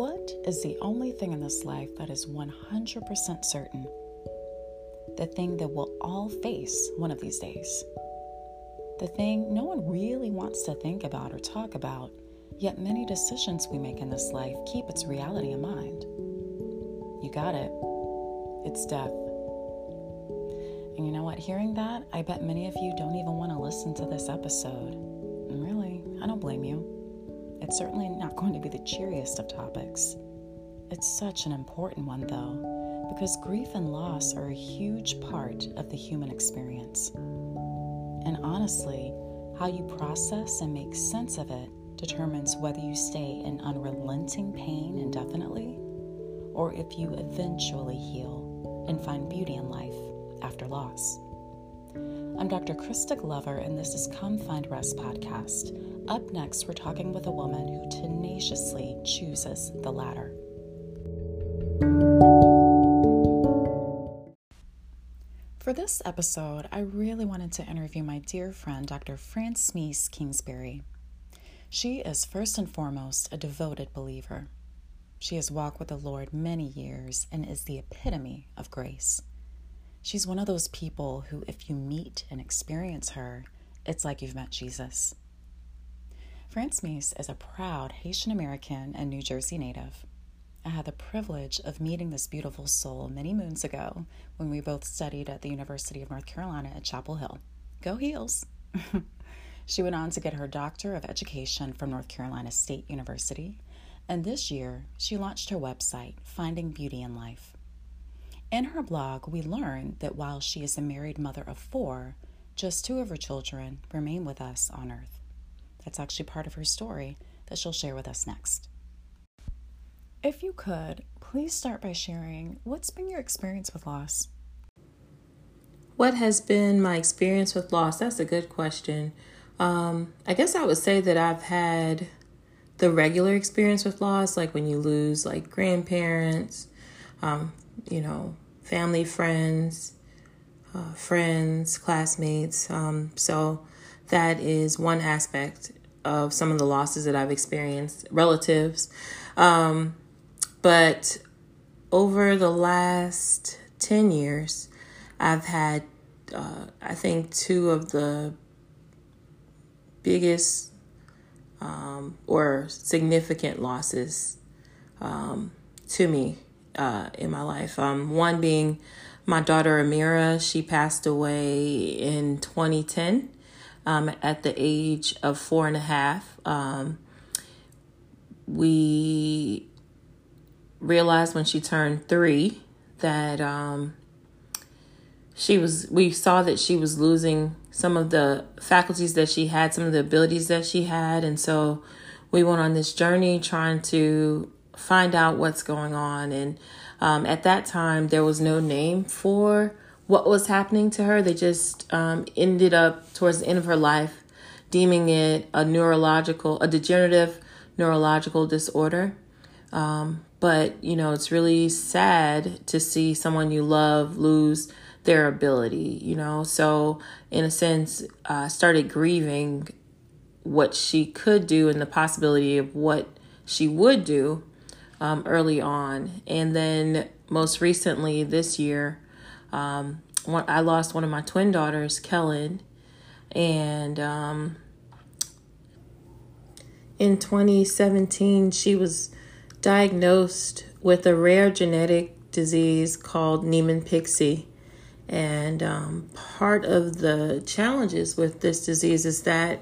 What is the only thing in this life that is 100% certain? The thing that we'll all face one of these days. The thing no one really wants to think about or talk about, yet many decisions we make in this life keep its reality in mind. You got it. It's death. And you know what? Hearing that, I bet many of you don't even want to listen to this episode. And really, I don't blame you. It's certainly not going to be the cheeriest of topics. It's such an important one, though, because grief and loss are a huge part of the human experience. And honestly, how you process and make sense of it determines whether you stay in unrelenting pain indefinitely or if you eventually heal and find beauty in life after loss. I'm Dr. Krista Glover, and this is Come Find Rest podcast. Up next, we're talking with a woman who tenaciously chooses the latter. For this episode, I really wanted to interview my dear friend, Dr. Frances Kingsberry. She is first and foremost a devoted believer. She has walked with the Lord many years and is the epitome of grace. She's one of those people who, if you meet and experience her, it's like you've met Jesus. Francemise is a proud Haitian American and New Jersey native. I had the privilege of meeting this beautiful soul many moons ago when we both studied at the University of North Carolina at Chapel Hill. Go Heels! she went on to get her Doctor of Education from North Carolina State University and this year, she launched her website, Finding Beauty in Life. In her blog, we learn that while she is a married mother of four, just two of her children remain with us on earth. That's actually part of her story that she'll share with us next. If you could, please start by sharing what's been your experience with loss? What has been my experience with loss? That's a good question. Um, I guess I would say that I've had the regular experience with loss, like when you lose like grandparents, um, you know, family, friends, uh, friends, classmates. Um, so that is one aspect of some of the losses that I've experienced, relatives. Um, but over the last 10 years, I've had, uh, I think, two of the biggest um, or significant losses um, to me uh, in my life. Um, one being my daughter Amira, she passed away in 2010 um, at the age of four and a half. Um, we realized when she turned three that um, she was, we saw that she was losing some of the faculties that she had, some of the abilities that she had. And so we went on this journey trying to find out what's going on. And um, at that time, there was no name for what was happening to her. They just um, ended up towards the end of her life deeming it a neurological, a degenerative neurological disorder. Um, but, you know, it's really sad to see someone you love lose their ability, you know. So, in a sense, uh, started grieving what she could do and the possibility of what she would do um, early on. And then, most recently, this year, um, one, I lost one of my twin daughters, Kellen, and um, in 2017, she was diagnosed with a rare genetic disease called Niemann-Pick and um, part of the challenges with this disease is that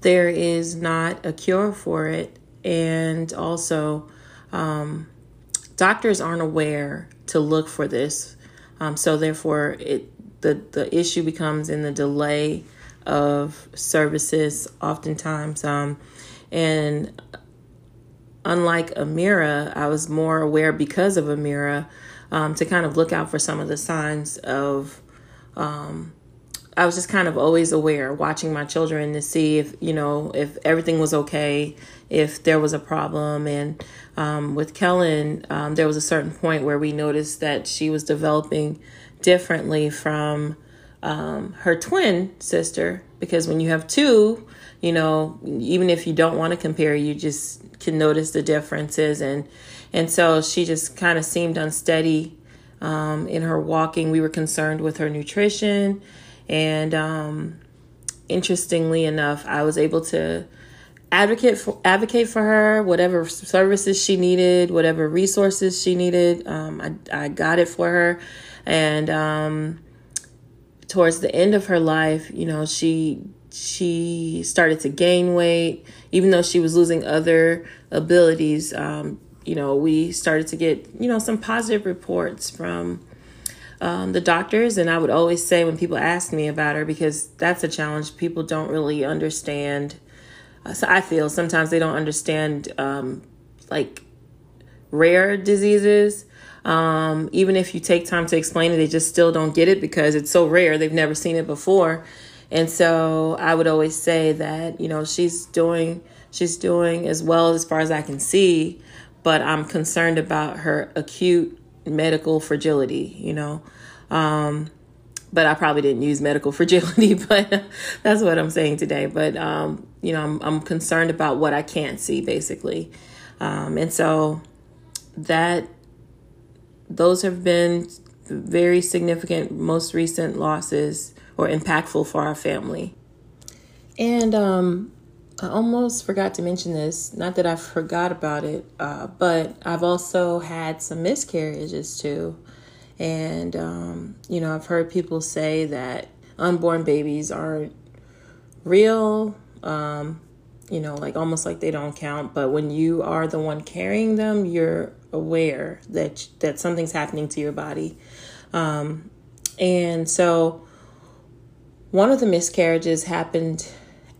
there is not a cure for it. And also, um, doctors aren't aware to look for this. Um, so therefore, it the, the issue becomes in the delay of services oftentimes. Um, and unlike Amira, I was more aware because of Amira um, to kind of look out for some of the signs of. Um, I was just kind of always aware, watching my children to see if you know if everything was okay, if there was a problem. And um, with Kellen, um, there was a certain point where we noticed that she was developing differently from um, her twin sister because when you have two, you know, even if you don't want to compare, you just can notice the differences and and so she just kind of seemed unsteady um, in her walking. We were concerned with her nutrition, and um, interestingly enough, I was able to advocate for advocate for her whatever services she needed whatever resources she needed um, I, I got it for her. And um, towards the end of her life you know she she started to gain weight. Even though she was losing other abilities um, you know we started to get you know some positive reports from um, the doctors. And i would always say when people ask me about her because that's a challenge people don't really understand so i feel sometimes they don't understand um, like rare diseases um, even if you take time to explain it they just still don't get it because it's so rare they've never seen it before and so I would always say that, you know, she's doing she's doing as well as far as I can see, but I'm concerned about her acute medical fragility, you know. Um, but I probably didn't use medical fragility, but that's what I'm saying today. But um, you know, I'm I'm concerned about what I can't see basically. Um, and so that those have been very significant most recent losses or impactful for our family. And um, I almost forgot to mention this. Not that I forgot about it, uh, but I've also had some miscarriages too. And, um, you know, I've heard people say that unborn babies aren't real, um, you know, like almost like they don't count. But when you are the one carrying them, you're aware that that something's happening to your body. Um, and so one of the miscarriages happened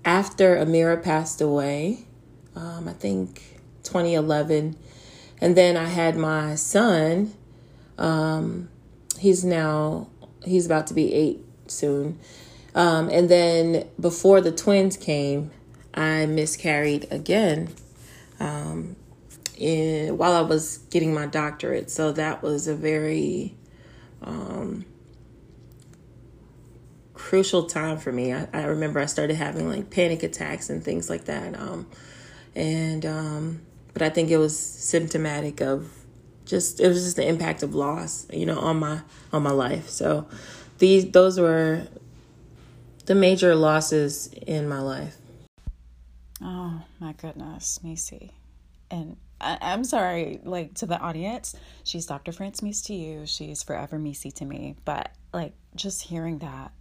after Amira passed away, um, I think 2011. And then I had my son. Um, he's now, he's about to be eight soon. Um, and then before the twins came, I miscarried again um, in, while I was getting my doctorate. So that was a very um, crucial time for me. I, I remember I started having like panic attacks and things like that. Um, and um, but I think it was symptomatic of just it was just the impact of loss, you know, on my on my life. So these those were the major losses in my life. Oh my goodness, Macy. And I, am sorry, like to the audience, she's Dr. Francemise to you. She's forever Macy to me. But like just hearing that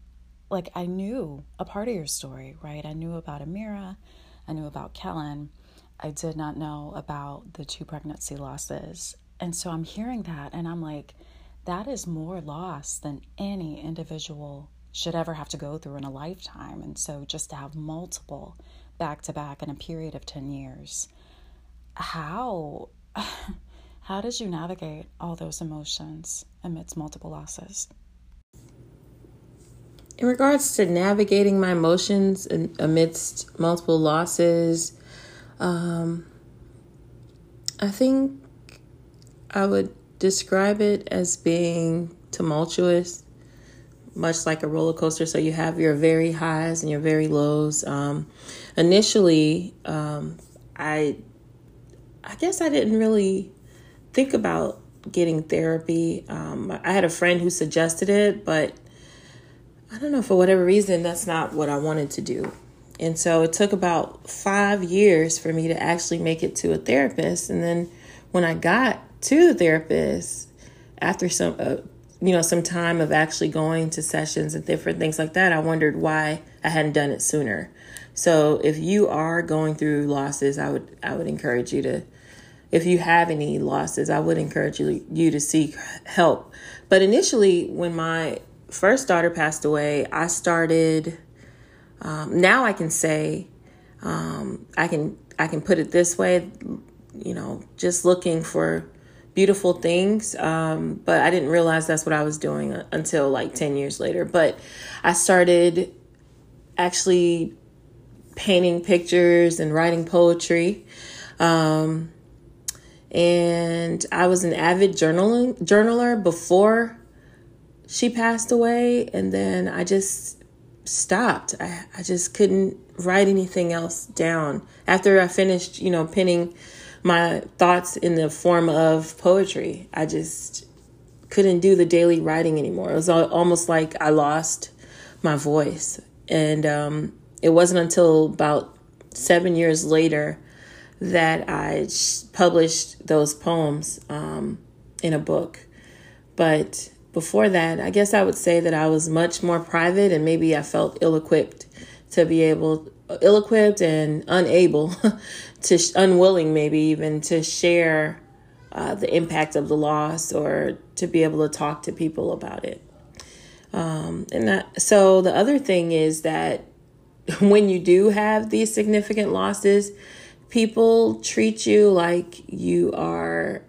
like I knew a part of your story, right? I knew about Amira, I knew about Kellen. I did not know about the two pregnancy losses. And so I'm hearing that and I'm like, that is more loss than any individual should ever have to go through in a lifetime. And so just to have multiple back to back in a period of 10 years, how how did you navigate all those emotions amidst multiple losses? in regards to navigating my emotions amidst multiple losses, um, I think I would describe it as being tumultuous, much like a roller coaster. So you have your very highs and your very lows. Um, initially, um, I, I guess I didn't really think about getting therapy. Um, I had a friend who suggested it, but I don't know, for whatever reason, that's not what I wanted to do. And so it took about five years for me to actually make it to a therapist. And then when I got to the therapist, after some, uh, you know, some time of actually going to sessions and different things like that, I wondered why I hadn't done it sooner. So if you are going through losses, I would I would encourage you to, if you have any losses, I would encourage you you to seek help. But initially, when my first daughter passed away, I started. Um, now I can say, um, I can I can put it this way, you know, just looking for beautiful things. Um, but I didn't realize that's what I was doing until like ten years later. But I started actually painting pictures and writing poetry. Um, and I was an avid journaling journaler before she passed away, and then I just stopped. I, I just couldn't write anything else down. After I finished, you know, penning my thoughts in the form of poetry, I just couldn't do the daily writing anymore. It was almost like I lost my voice. And um, it wasn't until about seven years later that I published those poems um, in a book. But before that, I guess I would say that I was much more private and maybe I felt ill equipped to be able, ill equipped and unable to, unwilling maybe even to share uh, the impact of the loss or to be able to talk to people about it. Um, and that, so the other thing is that when you do have these significant losses, people treat you like you are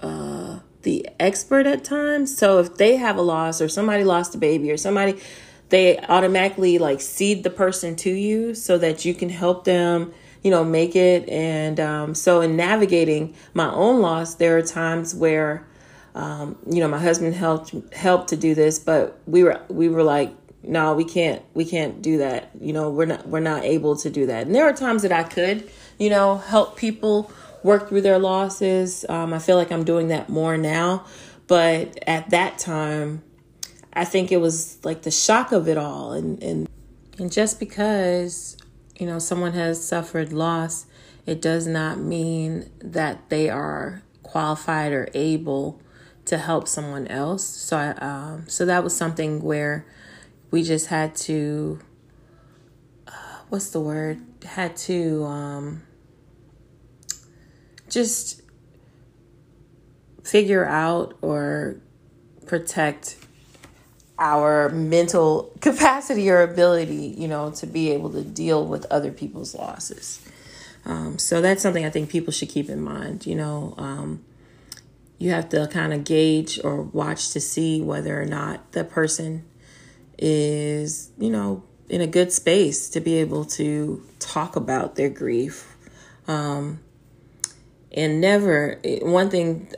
uh, the expert at times. So if they have a loss or somebody lost a baby or somebody, they automatically like seed the person to you so that you can help them, you know, make it. And um, so in navigating my own loss, there are times where, um, you know, my husband helped helped to do this, but we were we were like, no, we can't we can't do that. You know, we're not we're not able to do that. And there are times that I could, you know, help people work through their losses. Um, I feel like I'm doing that more now. But at that time, I think it was like the shock of it all. And, and, and just because, you know, someone has suffered loss, it does not mean that they are qualified or able to help someone else. So I, um, so that was something where we just had to, uh, what's the word? Had to, um, just figure out or protect our mental capacity or ability, you know, to be able to deal with other people's losses. Um, so that's something I think people should keep in mind. You know, um, you have to kind of gauge or watch to see whether or not the person is, you know, in a good space to be able to talk about their grief. Um, and never one thing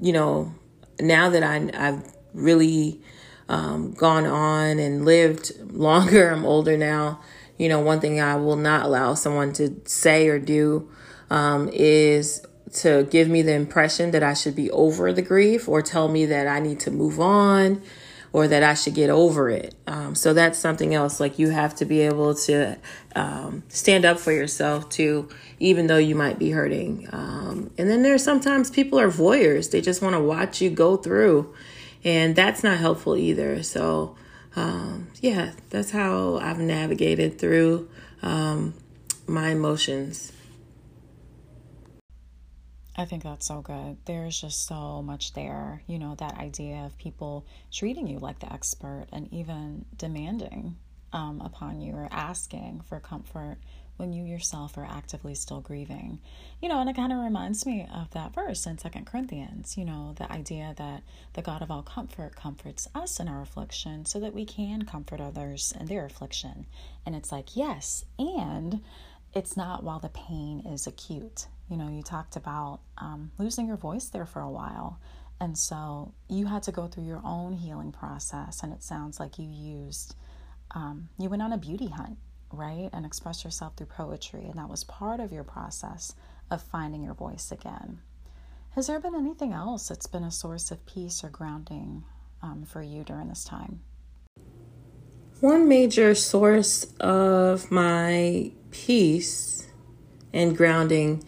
you know now that I, i've really um, gone on and lived longer i'm older now you know one thing i will not allow someone to say or do um, is to give me the impression that i should be over the grief or tell me that i need to move on or that I should get over it. Um, so that's something else. Like you have to be able to um, stand up for yourself too, even though you might be hurting. Um, and then there's sometimes people are voyeurs, they just want to watch you go through, and that's not helpful either. So, um, yeah, that's how I've navigated through um, my emotions. I think that's so good. There's just so much there. You know, that idea of people treating you like the expert and even demanding um, upon you or asking for comfort when you yourself are actively still grieving. You know, and it kind of reminds me of that verse in Second Corinthians, you know, the idea that the God of all comfort comforts us in our affliction so that we can comfort others in their affliction. And it's like, yes, and it's not while the pain is acute. You know, you talked about um, losing your voice there for a while. And so you had to go through your own healing process. And it sounds like you used, um, you went on a beauty hunt, right? And express yourself through poetry. And that was part of your process of finding your voice again. Has there been anything else that's been a source of peace or grounding um, for you during this time? One major source of my peace and grounding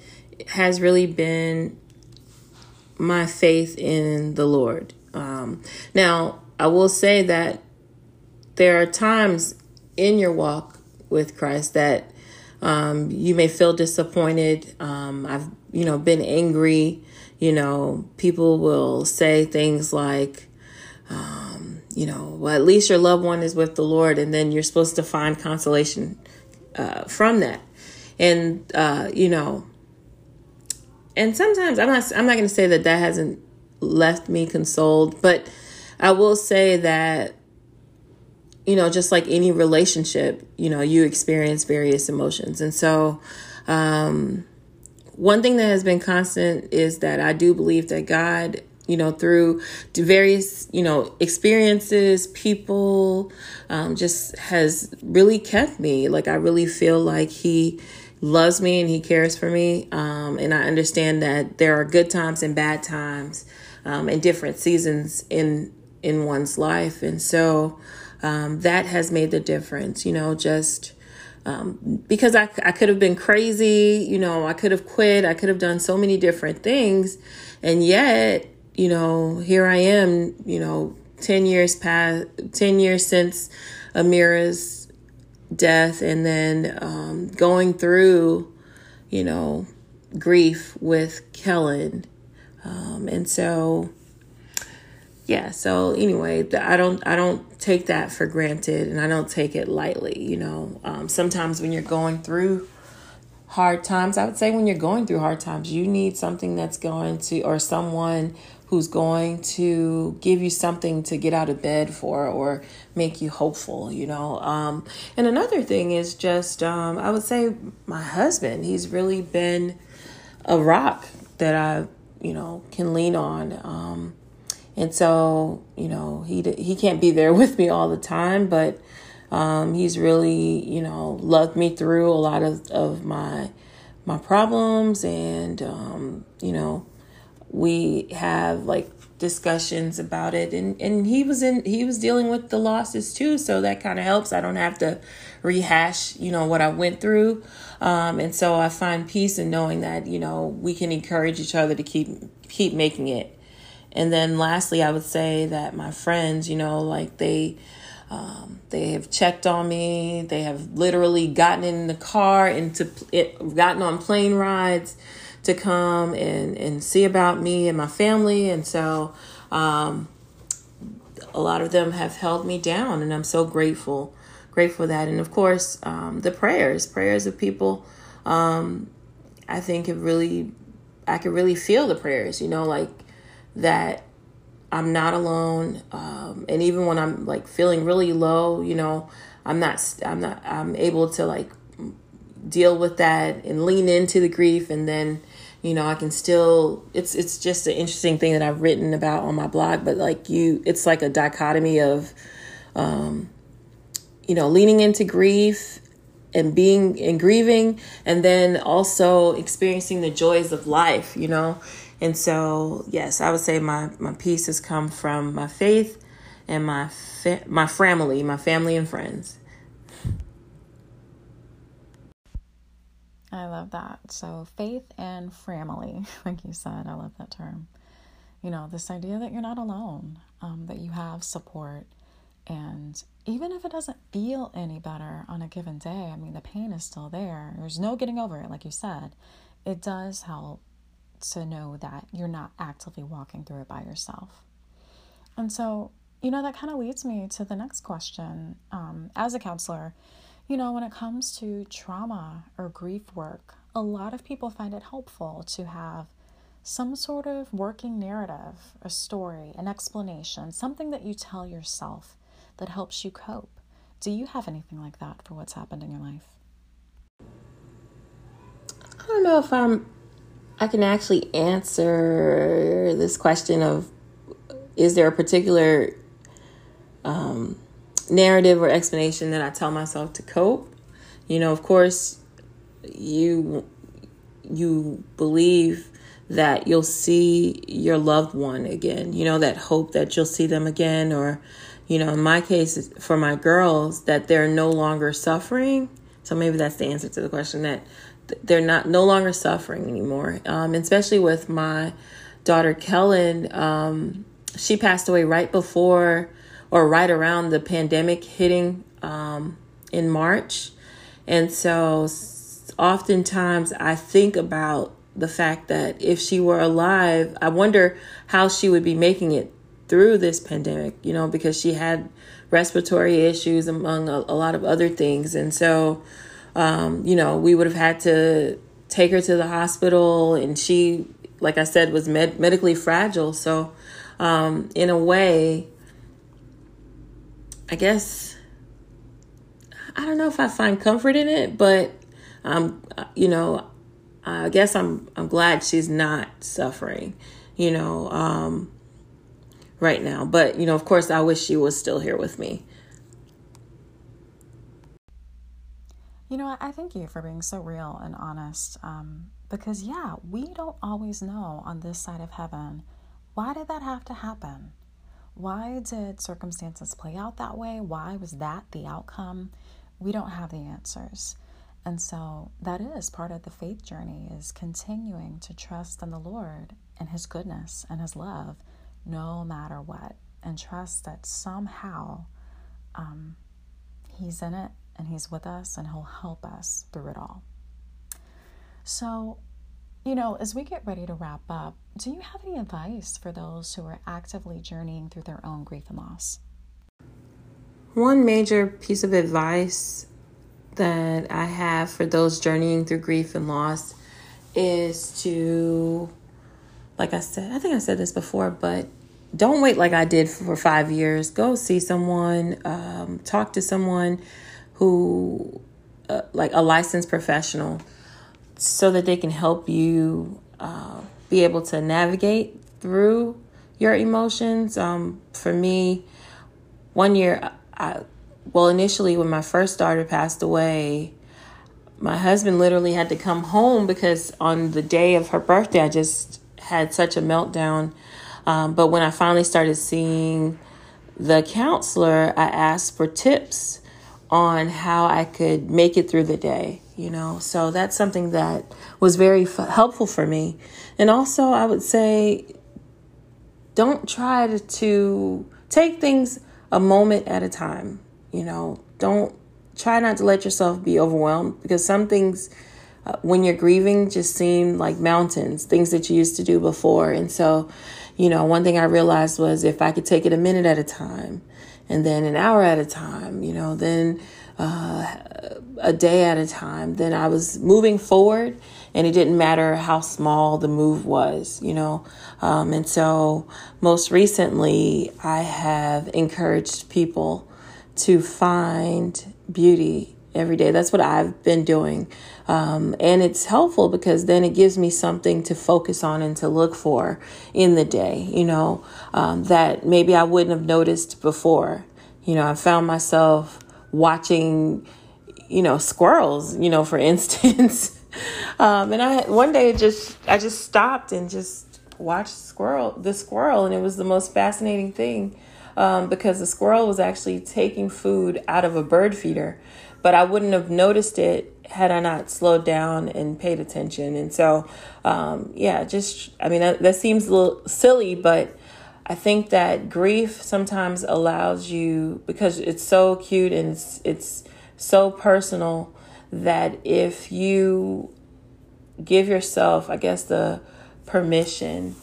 has really been my faith in the Lord. Um, now, I will say that there are times in your walk with Christ that um, you may feel disappointed. Um, I've, you know, been angry. You know, people will say things like, um, you know, well, at least your loved one is with the Lord, and then you're supposed to find consolation uh, from that. And uh, you know, and sometimes I'm not I'm not going to say that that hasn't left me consoled, but I will say that you know, just like any relationship, you know, you experience various emotions. And so um one thing that has been constant is that I do believe that God you know, through various, you know, experiences, people, um, just has really kept me. Like, I really feel like he loves me and he cares for me. Um, and I understand that there are good times and bad times um, and different seasons in in one's life. And so um, that has made the difference, you know, just um, because I, I could have been crazy, you know, I could have quit, I could have done so many different things. And yet, you know, here I am, you know, 10 years past, 10 years since Amira's death, and then um, going through, you know, grief with Kellen. Um, and so, yeah, so anyway, I don't, I don't take that for granted and I don't take it lightly, you know. Um, sometimes when you're going through hard times, I would say when you're going through hard times, you need something that's going to, or someone who's going to give you something to get out of bed for or make you hopeful, you know. Um, and another thing is just, um, I would say my husband, he's really been a rock that I, you know, can lean on. Um, and so, you know, he, he can't be there with me all the time, but um, he's really, you know, loved me through a lot of, of my my problems. And um, you know we have like discussions about it. And and he was in he was dealing with the losses too so that kind of helps. I don't have to rehash you know what i went through. Um, and so i find peace in knowing that you know we can encourage each other to keep keep making it and then lastly i would say that my friends you know like they um, they have checked on me. They have literally gotten in the car and to it, gotten on plane rides to come and, and see about me and my family. And so um, a lot of them have held me down, and I'm so grateful, grateful for that. And of course, um, the prayers, prayers of people. Um, I think it really, I could really feel the prayers. You know, like that I'm not alone. Um, and even when I'm like feeling really low, you know, I'm not, I'm not, I'm able to like deal with that and lean into the grief. And then, you know, I can still, it's, it's just an interesting thing that I've written about on my blog, but like you, it's like a dichotomy of, um, you know, leaning into grief and being and grieving and then also experiencing the joys of life, you know, and so, yes, I would say my, my peace has come from my faith and my fa- my family, my family and friends. I love that. So, faith and family, like you said, I love that term. You know, this idea that you're not alone, um, that you have support. And even if it doesn't feel any better on a given day, I mean, the pain is still there. There's no getting over it, like you said. It does help to know that you're not actively walking through it by yourself. And so, you know, that kind of leads me to the next question. Um, as a counselor, you know, when it comes to trauma or grief work, a lot of people find it helpful to have some sort of working narrative, a story, an explanation, something that you tell yourself that helps you cope. Do you have anything like that for what's happened in your life? I don't know if I'm I can actually answer this question of is there a particular um, narrative or explanation that I tell myself to cope? You know, of course, you you believe that you'll see your loved one again. You know, that hope that you'll see them again, or you know, in my case, for my girls, that they're no longer suffering. So maybe that's the answer to the question that they're not no longer suffering anymore. Um, especially with my daughter Kellen, um, she passed away right before or right around the pandemic hitting um, in March, and so oftentimes I think about the fact that if she were alive, I wonder how she would be making it through this pandemic. You know, because she had respiratory issues among a, a lot of other things, and so um, you know, we would have had to take her to the hospital, and she, like I said, was med- medically fragile. So, um, in a way, I guess I don't know if I find comfort in it, but um, you know, I guess I'm I'm glad she's not suffering, you know, um, right now. But, you know, of course, I wish she was still here with me. You know, I thank you for being so real and honest. Um, because, yeah, we don't always know on this side of heaven why did that have to happen? Why did circumstances play out that way? Why was that the outcome? We don't have the answers. And so that is part of the faith journey is continuing to trust in the Lord and his goodness and his love no matter what and trust that somehow um, he's in it and he's with us and he'll help us through it all. So, you know, as we get ready to wrap up, do you have any advice for those who are actively journeying through their own grief and loss? One major piece of advice that I have for those journeying through grief and loss is to, like I said, I think I said this before, but don't wait like I did for five years. Go see someone, um, talk to someone who, uh, like a licensed professional so that they can help you uh, be able to navigate through your emotions. Um, for me, one year, I, well, initially, when my first daughter passed away, my husband literally had to come home because on the day of her birthday, I just had such a meltdown. Um, but when I finally started seeing the counselor, I asked for tips on how I could make it through the day, you know. So that's something that was very f- helpful for me. And also, I would say don't try to, to take things a moment at a time, you know. Don't try not to let yourself be overwhelmed because some things uh, when you're grieving just seem like mountains, things that you used to do before. And so, you know, one thing I realized was if I could take it a minute at a time, and then an hour at a time, you know, then uh, a day at a time. Then I was moving forward, and it didn't matter how small the move was, you know. Um, and so, most recently, I have encouraged people to find beauty every day. That's what I've been doing. Um, and it's helpful because then it gives me something to focus on and to look for in the day, you know, um, that maybe I wouldn't have noticed before. You know, I found myself watching, you know, squirrels, you know, for instance. um, and I, one day just, I just stopped and just watched squirrel, the squirrel. And it was the most fascinating thing. Um, because the squirrel was actually taking food out of a bird feeder but I wouldn't have noticed it had I not slowed down and paid attention. And so, um, yeah, just, I mean, that, that seems a little silly, but I think that grief sometimes allows you, because it's so acute and it's, it's so personal, that if you give yourself, I guess, the permission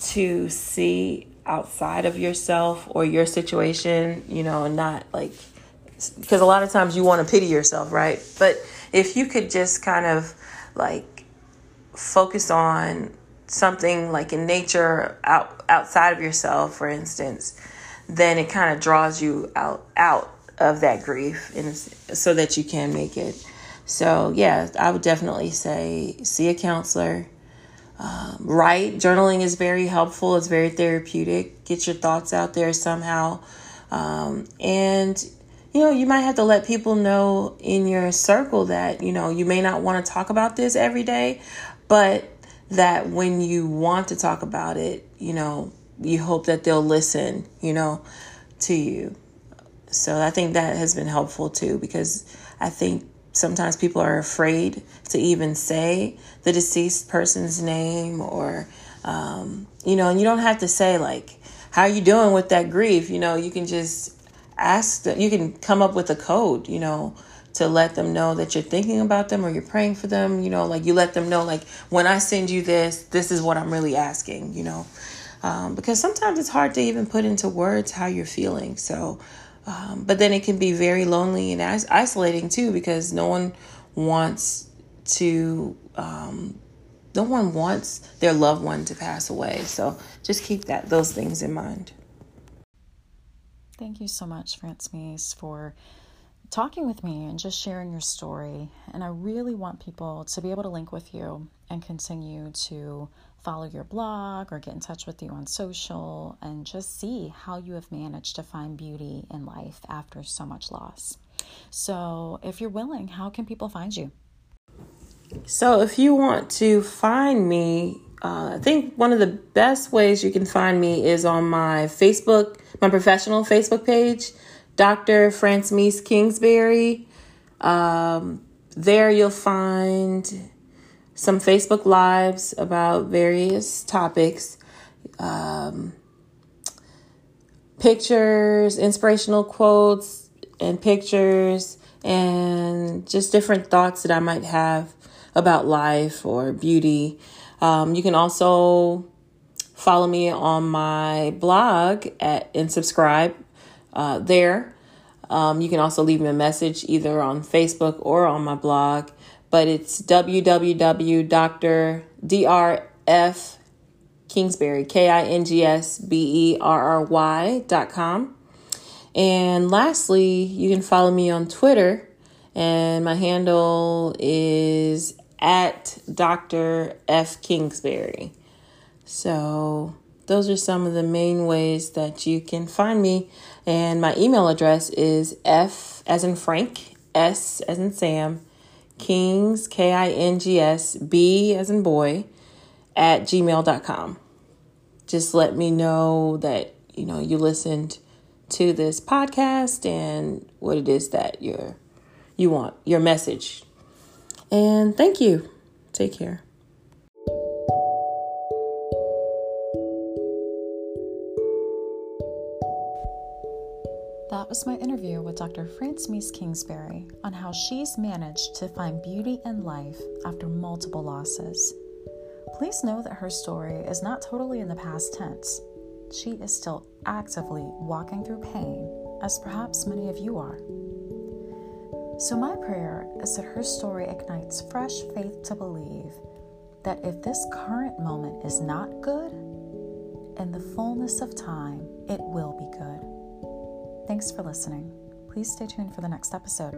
to see outside of yourself or your situation, you know, and not like because a lot of times you want to pity yourself, right? But if you could just kind of like focus on something like in nature out outside of yourself, for instance, then it kind of draws you out out of that grief and so that you can make it. So yeah, I would definitely say see a counselor. Um, write journaling is very helpful. It's very therapeutic. Get your thoughts out there somehow, um, and you know, you might have to let people know in your circle that, you know, you may not want to talk about this every day, but that when you want to talk about it, you know, you hope that they'll listen, you know, to you. So I think that has been helpful too because I think sometimes people are afraid to even say the deceased person's name or um, you know, and you don't have to say like how are you doing with that grief, you know, you can just ask them, you can come up with a code, you know, to let them know that you're thinking about them or you're praying for them, you know, like you let them know, like, when I send you this, this is what I'm really asking, you know, um, because sometimes it's hard to even put into words how you're feeling. So, um, but then it can be very lonely and is- isolating too, because no one wants to, um, no one wants their loved one to pass away. So just keep that, those things in mind. Thank you so much, Frances, for talking with me and just sharing your story. And I really want people to be able to link with you and continue to follow your blog or get in touch with you on social and just see how you have managed to find beauty in life after so much loss. So, if you're willing, how can people find you? So, if you want to find me, uh, I think one of the best ways you can find me is on my Facebook, my professional Facebook page, Dr. Frances Kingsberry. Um, there you'll find some Facebook Lives about various topics, um, pictures, inspirational quotes, and pictures, and just different thoughts that I might have about life or beauty. Um, you can also follow me on my blog at and subscribe uh, there. Um, you can also leave me a message either on Facebook or on my blog but it's www.drf Kingsberry, K I N G S B E R R Y dot com. And lastly, you can follow me on Twitter, and my handle is at Dr. F. Kingsberry. So, those are some of the main ways that you can find me. And my email address is F as in Frank, S as in Sam, Kings, K I N G S, B as in boy, at gmail.com. Just let me know that, you know, you listened to this podcast and what it is that you're you want, your message. And thank you. Take care. That was my interview with Dr. Frances Kingsberry on how she's managed to find beauty in life after multiple losses. Please know that her story is not totally in the past tense. She is still actively walking through pain, as perhaps many of you are. So, my prayer is that her story ignites fresh faith to believe that if this current moment is not good, in the fullness of time, it will be good. Thanks for listening. Please stay tuned for the next episode.